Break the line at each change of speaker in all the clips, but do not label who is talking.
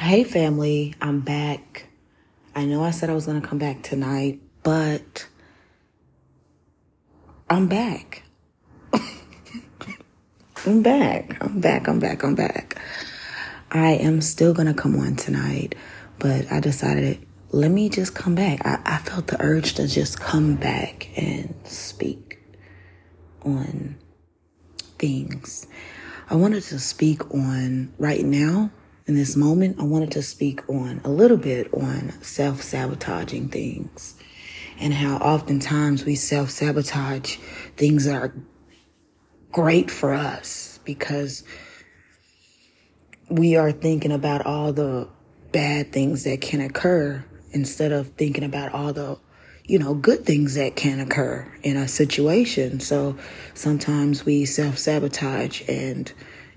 Hey, family, I'm back. I know I said I was going to come back tonight, but I'm back. I'm back. I'm back. I'm back. I'm back. I am still going to come on tonight, but I decided let me just come back. I, I felt the urge to just come back and speak on things. I wanted to speak on right now in this moment, I wanted to speak on a little bit on self sabotaging things and how oftentimes we self sabotage things that are great for us because we are thinking about all the bad things that can occur instead of thinking about all the you know good things that can occur in a situation. So sometimes we self sabotage and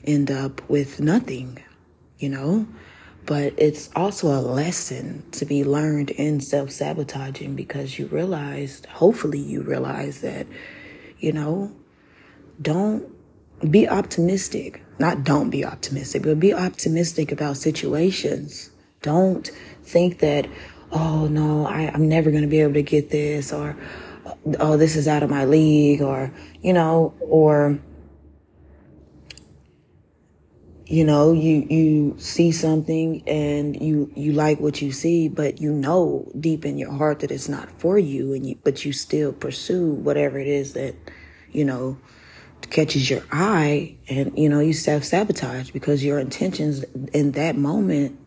end up with nothing you know? But it's also a lesson to be learned in self sabotaging because you realized, hopefully, you realize that, you know, don't be optimistic. Not don't be optimistic, but be optimistic about situations. Don't think that, oh no, I, I'm never going to be able to get this or, oh, this is out of my league or, you know, or, you know you you see something and you you like what you see but you know deep in your heart that it's not for you and you but you still pursue whatever it is that you know catches your eye and you know you self-sabotage because your intentions in that moment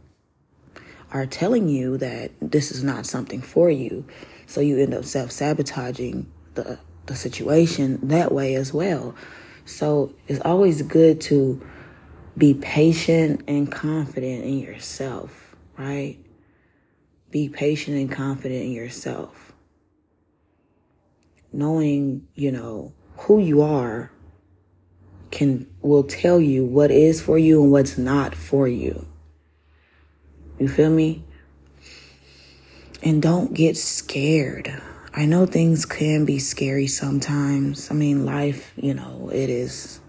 are telling you that this is not something for you. So you end up self-sabotaging the the situation that way as well. So it's always good to be patient and confident in yourself, right? Be patient and confident in yourself. Knowing, you know, who you are can will tell you what is for you and what's not for you. You feel me? And don't get scared. I know things can be scary sometimes. I mean, life, you know, it is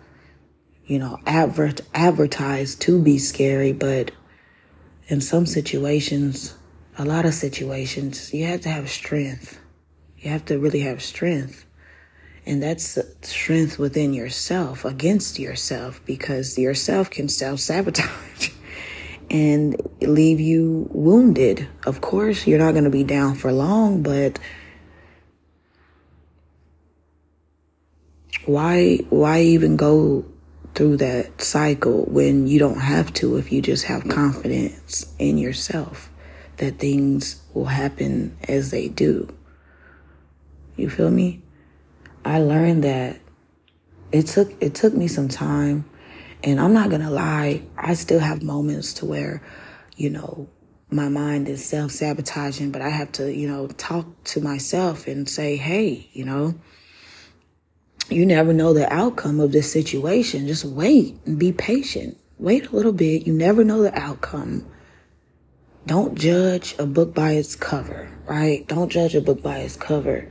you know, advert, advertised to be scary, but in some situations, a lot of situations, you have to have strength. You have to really have strength. And that's strength within yourself, against yourself, because yourself can self sabotage and leave you wounded. Of course, you're not going to be down for long, but why, why even go through that cycle when you don't have to if you just have confidence in yourself that things will happen as they do. You feel me? I learned that it took it took me some time and I'm not going to lie, I still have moments to where you know my mind is self-sabotaging, but I have to, you know, talk to myself and say, "Hey, you know, you never know the outcome of this situation. Just wait and be patient. Wait a little bit. You never know the outcome. Don't judge a book by its cover, right? Don't judge a book by its cover.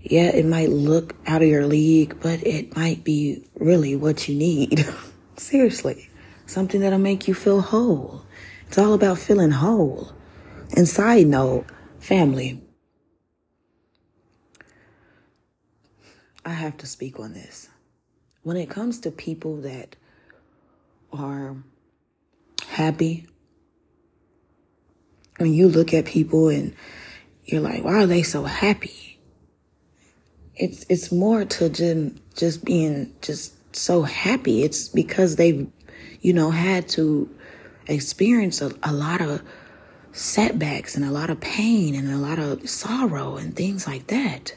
Yeah, it might look out of your league, but it might be really what you need. Seriously. Something that'll make you feel whole. It's all about feeling whole. And side note, family. I have to speak on this. When it comes to people that are happy, when you look at people and you're like, why are they so happy? It's it's more to just just being just so happy. It's because they've, you know, had to experience a, a lot of setbacks and a lot of pain and a lot of sorrow and things like that.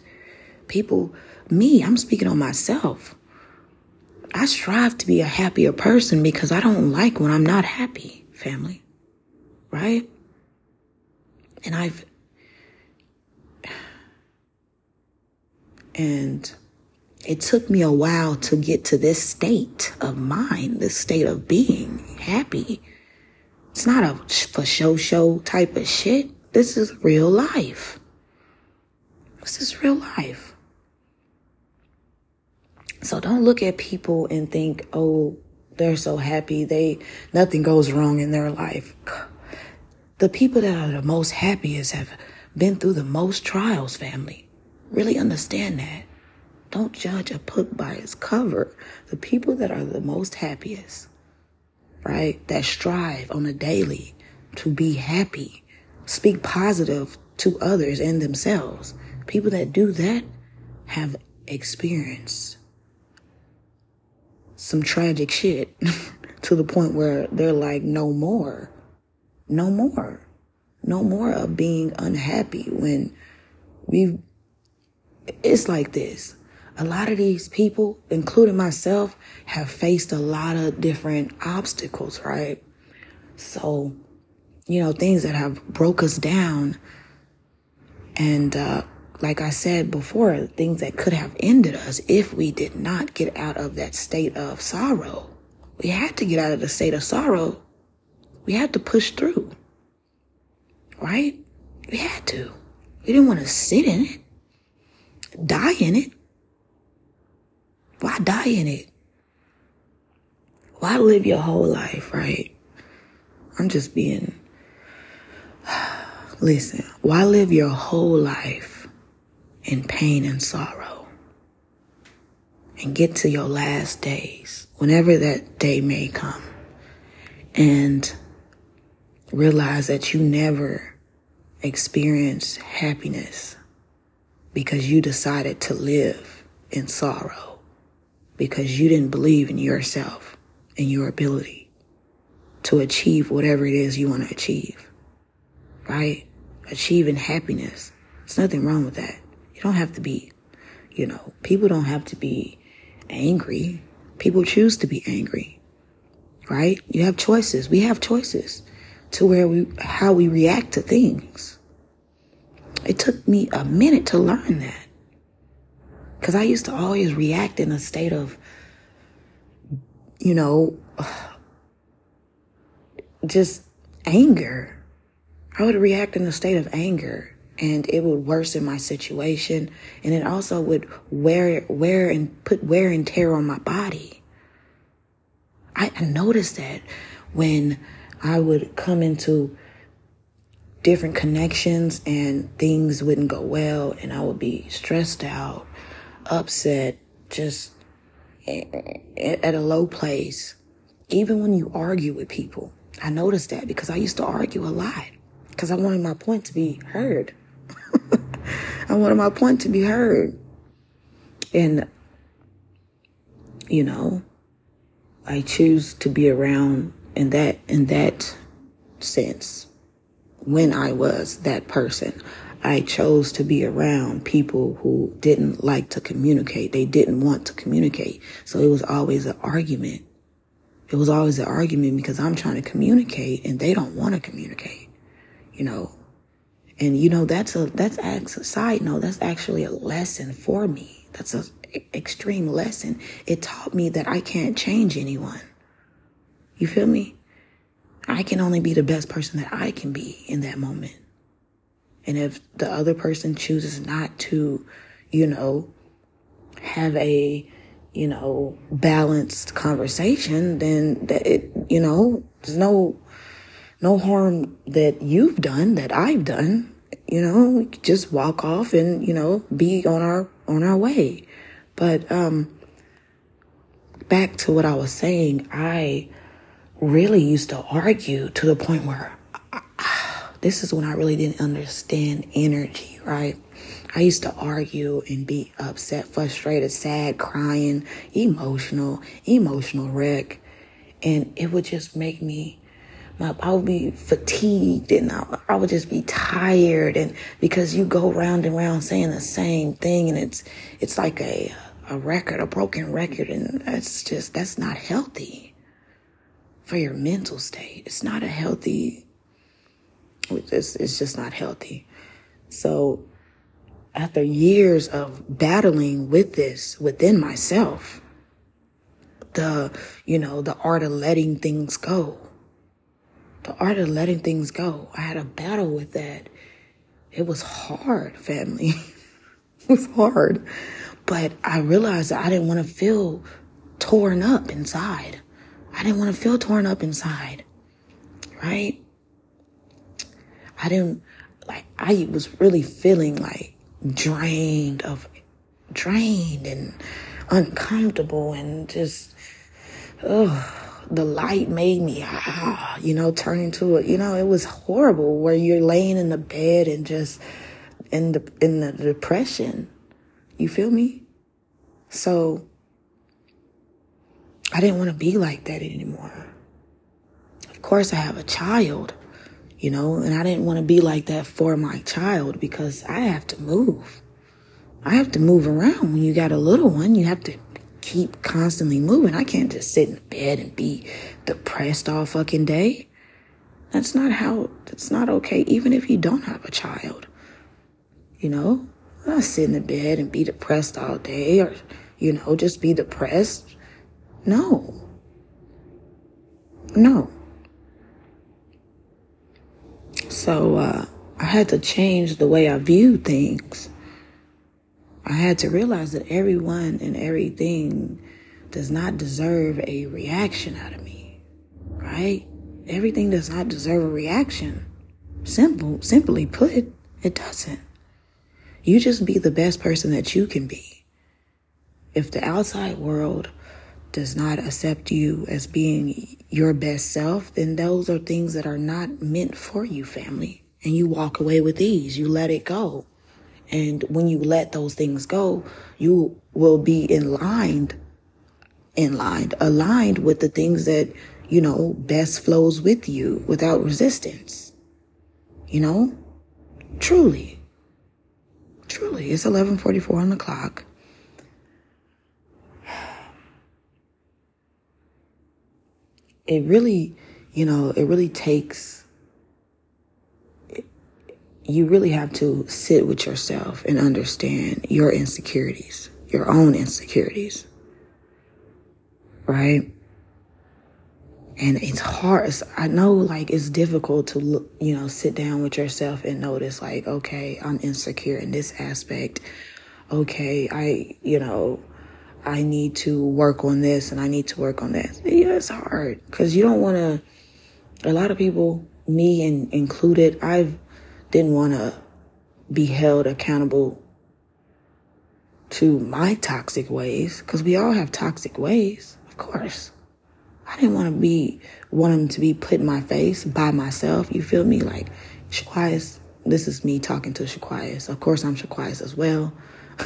People me, I'm speaking on myself. I strive to be a happier person because I don't like when I'm not happy, family. Right? And I've, and it took me a while to get to this state of mind, this state of being happy. It's not a for show show type of shit. This is real life. This is real life. So don't look at people and think, oh, They're so happy. They nothing goes wrong in their life. The people that are the most happiest have been through the most trials, family. Really understand that. Don't judge a book by its cover. The people that are the most happiest, right? That strive on a daily to be happy, speak positive to others and themselves. People that do that have experienced some tragic shit to the point where they're like, no more, no more, no more of being unhappy when we've, it's like this. A lot of these people, including myself, have faced a lot of different obstacles, right? So, you know, things that have broke us down and, uh, like I said before, things that could have ended us if we did not get out of that state of sorrow. We had to get out of the state of sorrow. We had to push through. Right? We had to. We didn't want to sit in it, die in it. Why die in it? Why live your whole life, right? I'm just being, listen, why live your whole life in pain and sorrow. And get to your last days, whenever that day may come, and realize that you never experienced happiness because you decided to live in sorrow, because you didn't believe in yourself and your ability to achieve whatever it is you want to achieve, right? Achieving happiness. There's nothing wrong with that. You don't have to be, you know, people don't have to be angry. People choose to be angry, right? You have choices. We have choices to where we, how we react to things. It took me a minute to learn that. Cause I used to always react in a state of, you know, just anger. I would react in a state of anger and it would worsen my situation and it also would wear wear and put wear and tear on my body. I, I noticed that when i would come into different connections and things wouldn't go well and i would be stressed out upset just at a low place. Even when you argue with people i noticed that because i used to argue a lot because i wanted my point to be heard I wanted my point to be heard. And, you know, I choose to be around in that, in that sense. When I was that person, I chose to be around people who didn't like to communicate. They didn't want to communicate. So it was always an argument. It was always an argument because I'm trying to communicate and they don't want to communicate. You know, and you know, that's a, that's a side note. That's actually a lesson for me. That's an extreme lesson. It taught me that I can't change anyone. You feel me? I can only be the best person that I can be in that moment. And if the other person chooses not to, you know, have a, you know, balanced conversation, then that it, you know, there's no no harm that you've done, that I've done. You know, just walk off and, you know, be on our, on our way. But, um, back to what I was saying, I really used to argue to the point where this is when I really didn't understand energy, right? I used to argue and be upset, frustrated, sad, crying, emotional, emotional wreck. And it would just make me my, I would be fatigued and I, I would just be tired. And because you go round and round saying the same thing and it's, it's like a, a record, a broken record. And that's just, that's not healthy for your mental state. It's not a healthy, it's, it's just not healthy. So after years of battling with this within myself, the, you know, the art of letting things go the art of letting things go. I had a battle with that. It was hard, family. it was hard. But I realized that I didn't want to feel torn up inside. I didn't want to feel torn up inside. Right? I didn't like I was really feeling like drained of drained and uncomfortable and just ugh the light made me ah, you know turn into it you know it was horrible where you're laying in the bed and just in the in the depression you feel me so I didn't want to be like that anymore. Of course, I have a child, you know, and I didn't want to be like that for my child because I have to move. I have to move around. When you got a little one, you have to keep constantly moving. I can't just sit in bed and be depressed all fucking day. That's not how, that's not okay, even if you don't have a child. You know, I sit in the bed and be depressed all day or, you know, just be depressed no. No. So uh, I had to change the way I viewed things. I had to realize that everyone and everything does not deserve a reaction out of me, right? Everything does not deserve a reaction. Simple, simply put, it doesn't. You just be the best person that you can be. If the outside world does not accept you as being your best self, then those are things that are not meant for you, family. And you walk away with ease. You let it go. And when you let those things go, you will be in line, in line, aligned with the things that, you know, best flows with you without resistance. You know? Truly. Truly. It's 1144 on the clock. it really, you know, it really takes, you really have to sit with yourself and understand your insecurities, your own insecurities. Right? And it's hard. I know, like, it's difficult to look, you know, sit down with yourself and notice, like, okay, I'm insecure in this aspect. Okay, I, you know, I need to work on this and I need to work on that. Yeah, it's hard because you don't want to. A lot of people, me in, included, I didn't want to be held accountable to my toxic ways because we all have toxic ways, of course. I didn't want to be wanting to be put in my face by myself. You feel me? Like Shaquias, this is me talking to Shaquias. Of course, I'm Shaquias as well.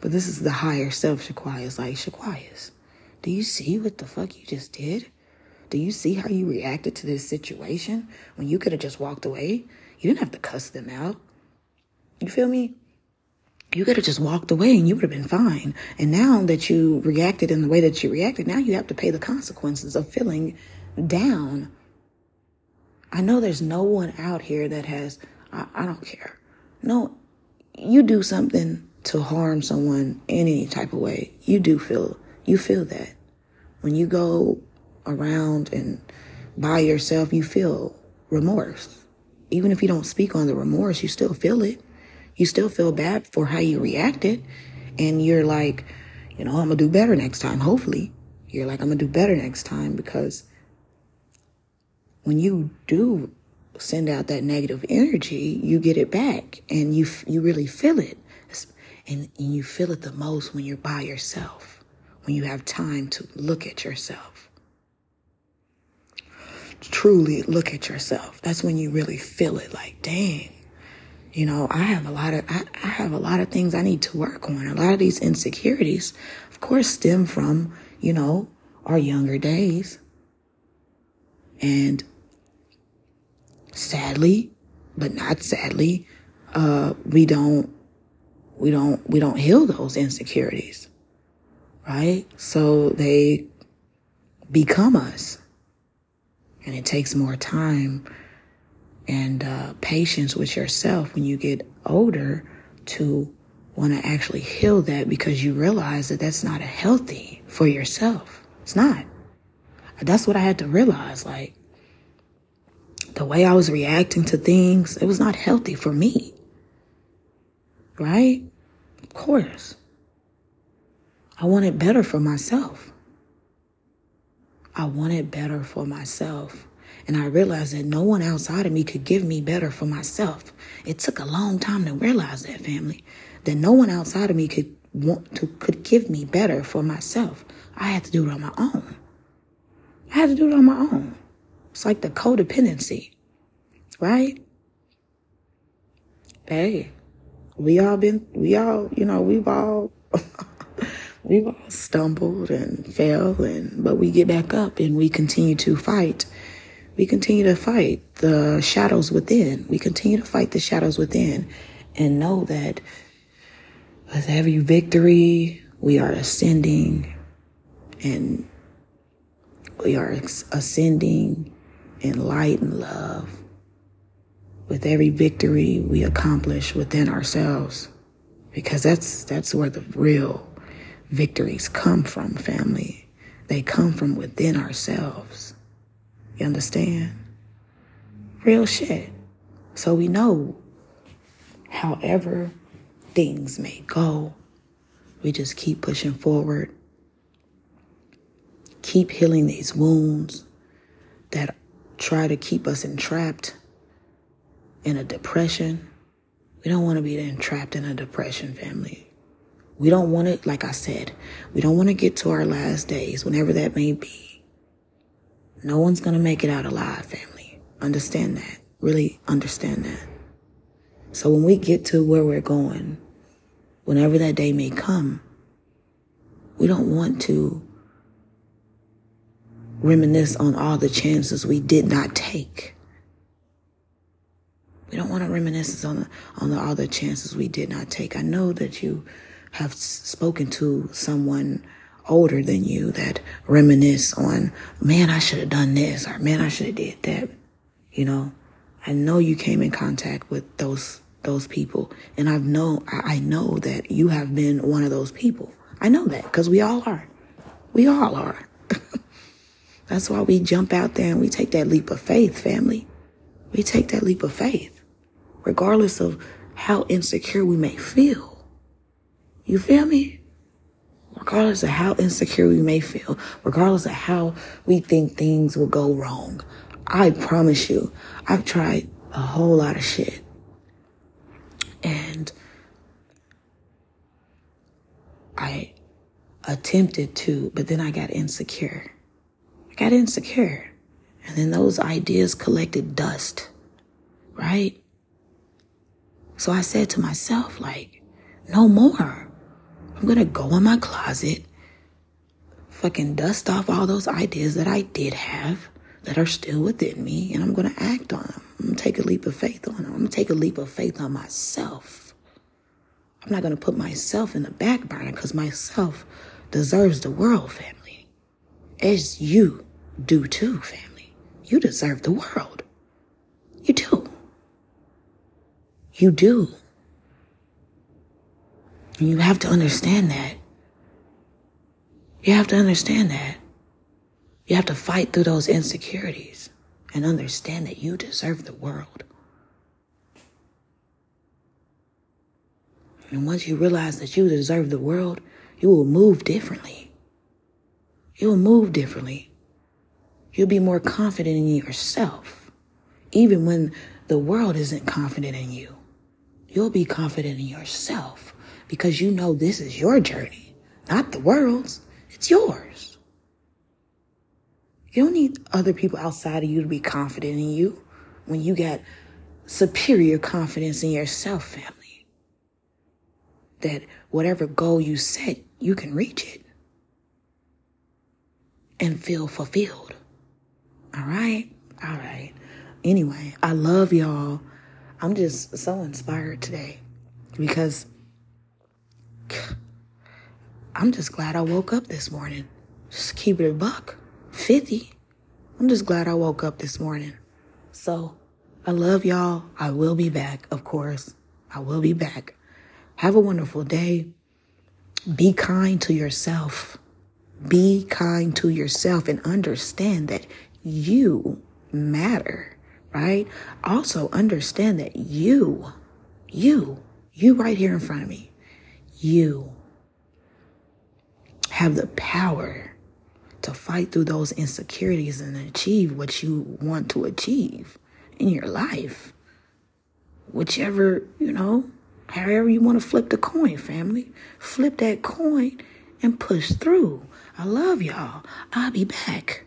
But this is the higher self, Shaquias. Like, Shaquias, do you see what the fuck you just did? Do you see how you reacted to this situation when you could have just walked away? You didn't have to cuss them out. You feel me? You could have just walked away and you would have been fine. And now that you reacted in the way that you reacted, now you have to pay the consequences of feeling down. I know there's no one out here that has, I, I don't care. No, you do something to harm someone in any type of way, you do feel, you feel that. When you go around and by yourself, you feel remorse. Even if you don't speak on the remorse, you still feel it. You still feel bad for how you reacted. And you're like, you know, I'm going to do better next time, hopefully. You're like, I'm going to do better next time because when you do send out that negative energy, you get it back and you, you really feel it. And, and you feel it the most when you're by yourself, when you have time to look at yourself. Truly look at yourself. That's when you really feel it like, dang, you know, I have a lot of I, I have a lot of things I need to work on. A lot of these insecurities, of course, stem from, you know, our younger days. And sadly, but not sadly, uh, we don't we don't we don't heal those insecurities right so they become us and it takes more time and uh, patience with yourself when you get older to want to actually heal that because you realize that that's not healthy for yourself it's not that's what i had to realize like the way i was reacting to things it was not healthy for me right? Of course. I want it better for myself. I wanted better for myself. And I realized that no one outside of me could give me better for myself. It took a long time to realize that, family, that no one outside of me could want to could give me better for myself. I had to do it on my own. I had to do it on my own. It's like the codependency, right? Hey, we all been, we all, you know, we've all, we've all stumbled and fell and, but we get back up and we continue to fight. We continue to fight the shadows within. We continue to fight the shadows within and know that with every victory, we are ascending and we are ascending in light and love. With every victory we accomplish within ourselves, because that's that's where the real victories come from, family. They come from within ourselves. You understand? Real shit. So we know, however things may go, we just keep pushing forward keep healing these wounds that try to keep us entrapped in a depression. We don't want to be entrapped in a depression, family. We don't want it, like I said, we don't want to get to our last days, whenever that may be. No one's going to make it out alive, family. Understand that. Really understand that. So when we get to where we're going, whenever that day may come, we don't want to reminisce on all the chances we did not take. We don't want to reminisce on the, on the, all the chances we did not take. I know that you have spoken to someone older than you that reminisce on, man, I should have done this or man, I should have did that. You know, I know you came in contact with those, those people and I've know, I know that you have been one of those people. I know that because we all are. We all are. That's why we jump out there and we take that leap of faith, family. We take that leap of faith, regardless of how insecure we may feel. You feel me? Regardless of how insecure we may feel, regardless of how we think things will go wrong, I promise you, I've tried a whole lot of shit. And I attempted to, but then I got insecure. I got insecure. And then those ideas collected dust, right? So I said to myself, like, no more. I'm going to go in my closet, fucking dust off all those ideas that I did have that are still within me, and I'm going to act on them. I'm going to take a leap of faith on them. I'm going to take a leap of faith on myself. I'm not going to put myself in the back burner because myself deserves the world, family. As you do too, family. You deserve the world. You do. You do. And you have to understand that. You have to understand that. You have to fight through those insecurities and understand that you deserve the world. And once you realize that you deserve the world, you will move differently. You will move differently. You'll be more confident in yourself. Even when the world isn't confident in you, you'll be confident in yourself because you know this is your journey, not the world's. It's yours. You don't need other people outside of you to be confident in you when you got superior confidence in yourself, family. That whatever goal you set, you can reach it and feel fulfilled. All right. All right. Anyway, I love y'all. I'm just so inspired today because I'm just glad I woke up this morning. Just keep it a buck. 50. I'm just glad I woke up this morning. So I love y'all. I will be back, of course. I will be back. Have a wonderful day. Be kind to yourself. Be kind to yourself and understand that you matter, right? Also understand that you, you, you right here in front of me, you have the power to fight through those insecurities and achieve what you want to achieve in your life. Whichever, you know, however you want to flip the coin, family. Flip that coin and push through. I love y'all. I'll be back.